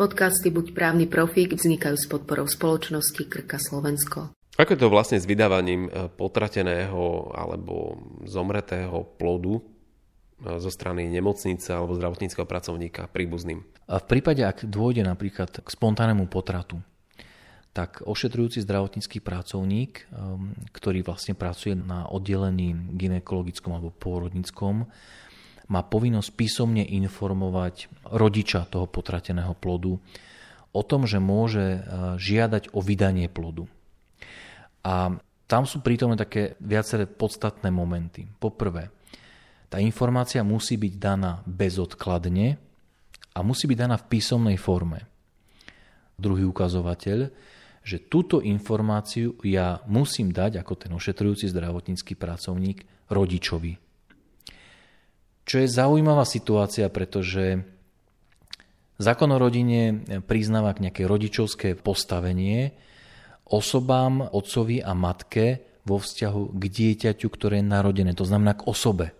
Podcasty Buď právny profík vznikajú s podporou spoločnosti Krka Slovensko. Ako je to vlastne s vydávaním e, potrateného alebo zomretého plodu e, zo strany nemocnice alebo zdravotníckého pracovníka príbuzným? A v prípade, ak dôjde napríklad k spontánnemu potratu, tak ošetrujúci zdravotnícky pracovník, um, ktorý vlastne pracuje na oddelení ginekologickom alebo pôrodnickom, má povinnosť písomne informovať rodiča toho potrateného plodu o tom, že môže uh, žiadať o vydanie plodu. A tam sú prítomné také viaceré podstatné momenty. Poprvé, tá informácia musí byť daná bezodkladne a musí byť daná v písomnej forme. Druhý ukazovateľ, že túto informáciu ja musím dať ako ten ošetrujúci zdravotnícky pracovník rodičovi. Čo je zaujímavá situácia, pretože zákon o rodine priznáva nejaké rodičovské postavenie osobám, otcovi a matke vo vzťahu k dieťaťu, ktoré je narodené, to znamená k osobe.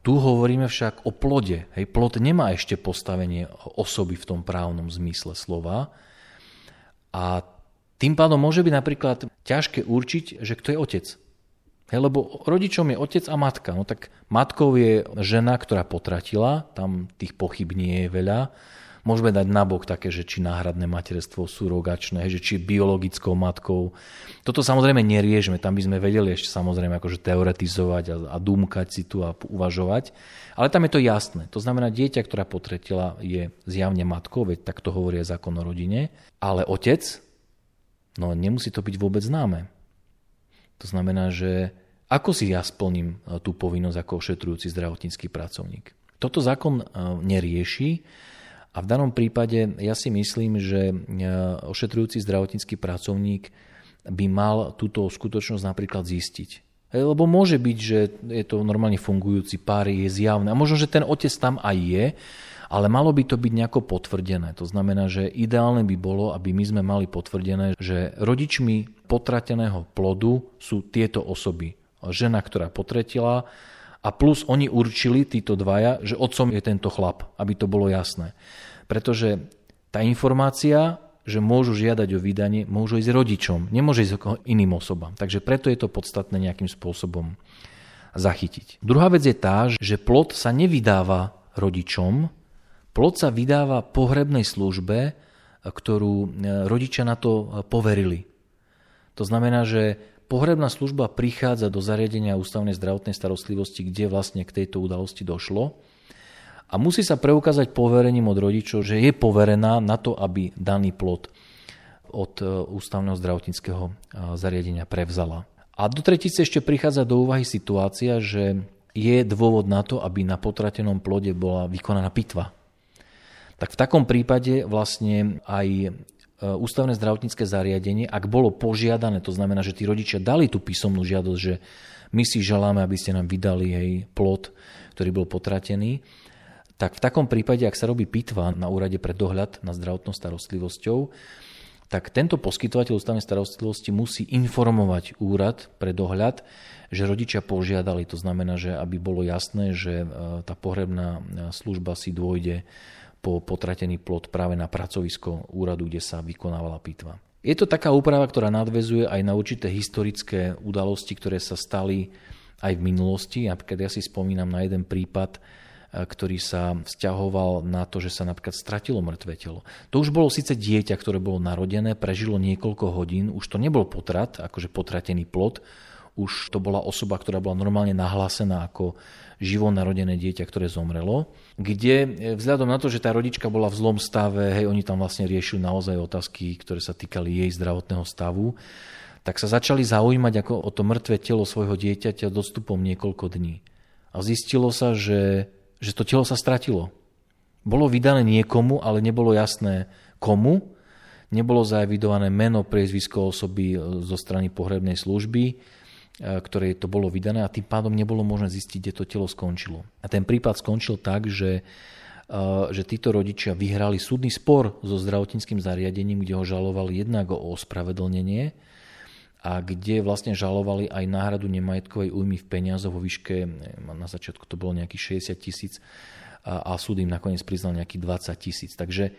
Tu hovoríme však o plode. Hej, plod nemá ešte postavenie osoby v tom právnom zmysle slova, a tým pádom môže byť napríklad ťažké určiť, že kto je otec. Hej, lebo rodičom je otec a matka. No tak matkou je žena, ktorá potratila, tam tých pochyb nie je veľa. Môžeme dať nabok také, že či náhradné materstvo, surogačné, že či biologickou matkou. Toto samozrejme neriešme, tam by sme vedeli ešte samozrejme akože teoretizovať a, a dúmkať si tu a uvažovať. Ale tam je to jasné. To znamená, dieťa, ktorá potretila, je zjavne matkou, veď tak to hovorí zákon o rodine. Ale otec, no nemusí to byť vôbec známe. To znamená, že ako si ja splním e, tú povinnosť ako ošetrujúci zdravotnícky pracovník. Toto zákon e, nerieši a v danom prípade ja si myslím, že e, ošetrujúci zdravotnícky pracovník by mal túto skutočnosť napríklad zistiť. Lebo môže byť, že je to normálne fungujúci pár, je zjavné. A možno, že ten otec tam aj je, ale malo by to byť nejako potvrdené. To znamená, že ideálne by bolo, aby my sme mali potvrdené, že rodičmi potrateného plodu sú tieto osoby. Žena, ktorá potretila a plus oni určili, títo dvaja, že otcom je tento chlap, aby to bolo jasné. Pretože tá informácia že môžu žiadať o vydanie, môžu ísť rodičom, nemôže ísť iným osobám. Takže preto je to podstatné nejakým spôsobom zachytiť. Druhá vec je tá, že plod sa nevydáva rodičom, plod sa vydáva pohrebnej službe, ktorú e, rodičia na to poverili. To znamená, že pohrebná služba prichádza do zariadenia ústavnej zdravotnej starostlivosti, kde vlastne k tejto udalosti došlo a musí sa preukázať poverením od rodičov, že je poverená na to, aby daný plod od e, ústavného zdravotníckého e, zariadenia prevzala. A do tretice ešte prichádza do úvahy situácia, že je dôvod na to, aby na potratenom plode bola vykonaná pitva. Tak v takom prípade vlastne aj ústavné zdravotnícke zariadenie, ak bolo požiadané, to znamená, že tí rodičia dali tú písomnú žiadosť, že my si želáme, aby ste nám vydali jej plod, ktorý bol potratený, tak v takom prípade, ak sa robí pitva na úrade pre dohľad na zdravotnou starostlivosťou, tak tento poskytovateľ ústavnej starostlivosti musí informovať úrad pre dohľad, že rodičia požiadali. To znamená, že aby bolo jasné, že e, tá pohrebná e, služba si dôjde po potratený plod práve na pracovisko úradu, kde sa vykonávala pitva. Je to taká úprava, ktorá nadvezuje aj na určité historické udalosti, ktoré sa stali aj v minulosti. Napríklad ja si spomínam na jeden prípad, ktorý sa vzťahoval na to, že sa napríklad stratilo mŕtve telo. To už bolo síce dieťa, ktoré bolo narodené, prežilo niekoľko hodín, už to nebol potrat, akože potratený plod, už to bola osoba, ktorá bola normálne nahlásená ako živo narodené dieťa, ktoré zomrelo, kde e, vzhľadom na to, že tá rodička bola v zlom stave, hej, oni tam vlastne riešili naozaj otázky, ktoré sa týkali jej zdravotného stavu, tak sa začali zaujímať ako o to mŕtve telo svojho dieťaťa dostupom niekoľko dní. A zistilo sa, že že to telo sa stratilo. Bolo vydané niekomu, ale nebolo jasné komu. Nebolo zaevidované meno, priezvisko osoby e, zo strany pohrebnej služby, e, ktoré to bolo vydané a tým pádom nebolo možné zistiť, kde to telo skončilo. A ten prípad skončil tak, že, e, že títo rodičia vyhrali súdny spor so zdravotníckým zariadením, kde ho žalovali jednak o ospravedlnenie, a kde vlastne žalovali aj náhradu nemajetkovej újmy v peniazoch vo výške, na začiatku to bolo nejakých 60 tisíc a, a súd im nakoniec priznal nejakých 20 tisíc. Takže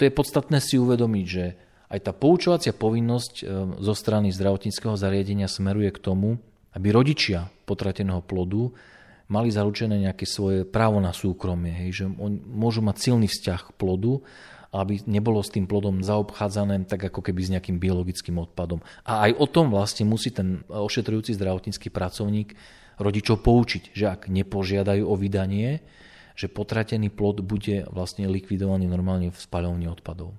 To je podstatné si uvedomiť, že aj tá poučovacia povinnosť e, zo strany zdravotníckého zariadenia smeruje k tomu, aby rodičia potrateného plodu mali zaručené nejaké svoje právo na súkromie, hej, že on, môžu mať silný vzťah k plodu, aby nebolo s tým plodom zaobchádzané tak ako keby s nejakým biologickým odpadom. A aj o tom vlastne musí ten ošetrujúci zdravotnícky pracovník rodičov poučiť, že ak nepožiadajú o vydanie, že potratený plod bude vlastne likvidovaný normálne v spaľovni odpadov.